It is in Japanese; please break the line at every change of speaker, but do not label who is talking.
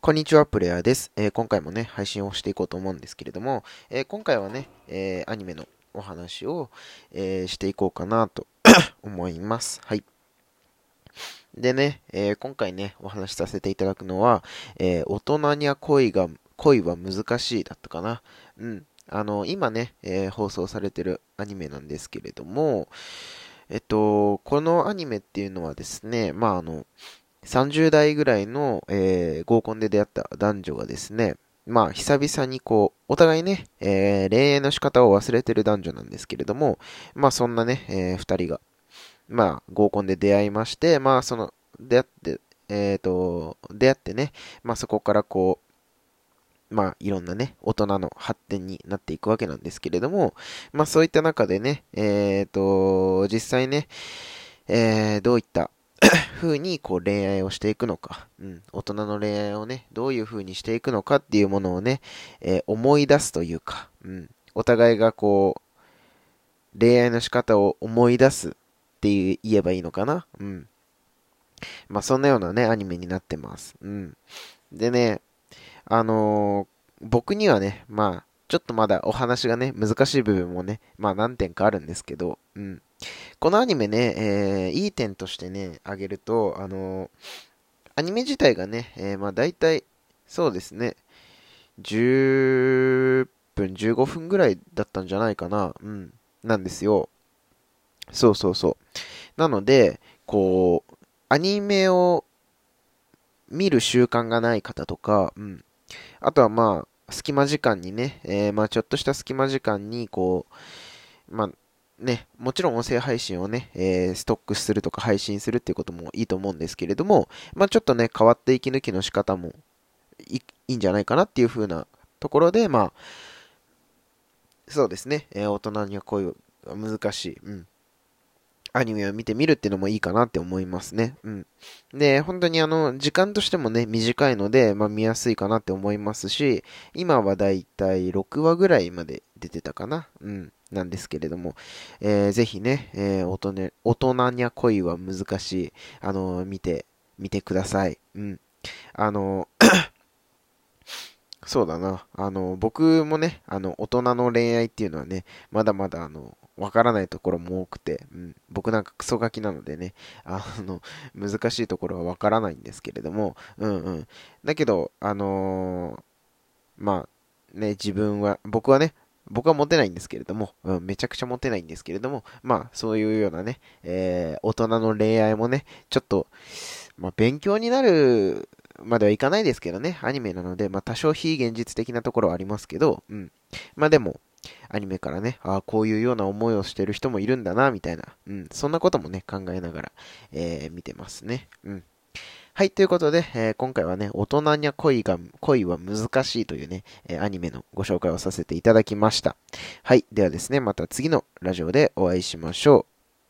こんにちは、プレイヤーです、えー、今回もね、配信をしていこうと思うんですけれども、えー、今回はね、えー、アニメのお話を、えしていこうかなと 思います。はい。でね、え今回ね、お話しさせていただくのは、え大人には恋が、恋は難しいだったかな。うん。あの、今ね、え放送されてるアニメなんですけれども、えっと、このアニメっていうのはですね、まああの、30代ぐらいの、えー、合コンで出会った男女がですね、まあ、久々にこう、お互いね、えー、恋愛の仕方を忘れてる男女なんですけれども、まあ、そんなね、えー、二人が、まあ、合コンで出会いまして、まあ、その、出会って、えっ、ー、と、出会ってね、まあ、そこからこう、まあ、いろんなね、大人の発展になっていくわけなんですけれども、まあ、そういった中でね、えっ、ー、と、実際ね、えー、どういった 風にこう恋愛をしていくのか、うん、大人の恋愛をね、どういう風にしていくのかっていうものをね、えー、思い出すというか、うん、お互いがこう、恋愛の仕方を思い出すっていう言えばいいのかな、うん。まあそんなようなね、アニメになってます。うん。でね、あのー、僕にはね、まあ、ちょっとまだお話がね、難しい部分もね、まあ何点かあるんですけど、うん。このアニメね、えー、いい点としてね、あげると、あの、アニメ自体がね、えー、まあ大体、そうですね、10分、15分ぐらいだったんじゃないかな、うん、なんですよ。そうそうそう。なので、こう、アニメを見る習慣がない方とか、うん。あとはまあ、隙間時間にね、えー、まあちょっとした隙間時間に、こう、まあ、ね、もちろん音声配信をね、えー、ストックするとか配信するっていうこともいいと思うんですけれども、まあ、ちょっとね、変わって息抜きの仕方もいいんじゃないかなっていう風なところで、まあ、そうですね、えー、大人にはこういう難しい、うん。アニメを見てみるっていうのもいいかなって思いますね。うん。で、本当にあの、時間としてもね、短いので、まあ見やすいかなって思いますし、今はだいたい6話ぐらいまで出てたかな。うん。なんですけれども、えー、ぜひね、えー、大人、大人にゃ恋は難しい、あの、見て、見てください。うん。あの そうだな。あの、僕もね、あの、大人の恋愛っていうのはね、まだまだ、あの、わからないところも多くて、うん、僕なんかクソガキなのでね、あの、難しいところはわからないんですけれども、うんうん。だけど、あのー、まあ、ね、自分は、僕はね、僕はモテないんですけれども、うん、めちゃくちゃモテないんですけれども、まあ、そういうようなね、えー、大人の恋愛もね、ちょっと、まあ、勉強になるまではいかないですけどね、アニメなので、まあ、多少非現実的なところはありますけど、うん。まあでも、アニメからね、ああ、こういうような思いをしてる人もいるんだな、みたいな、うん、そんなこともね、考えながら、えー、見てますね。うん。はい、ということで、えー、今回はね、大人には恋が、恋は難しいというね、えー、アニメのご紹介をさせていただきました。はい、ではですね、また次のラジオでお会いしましょう。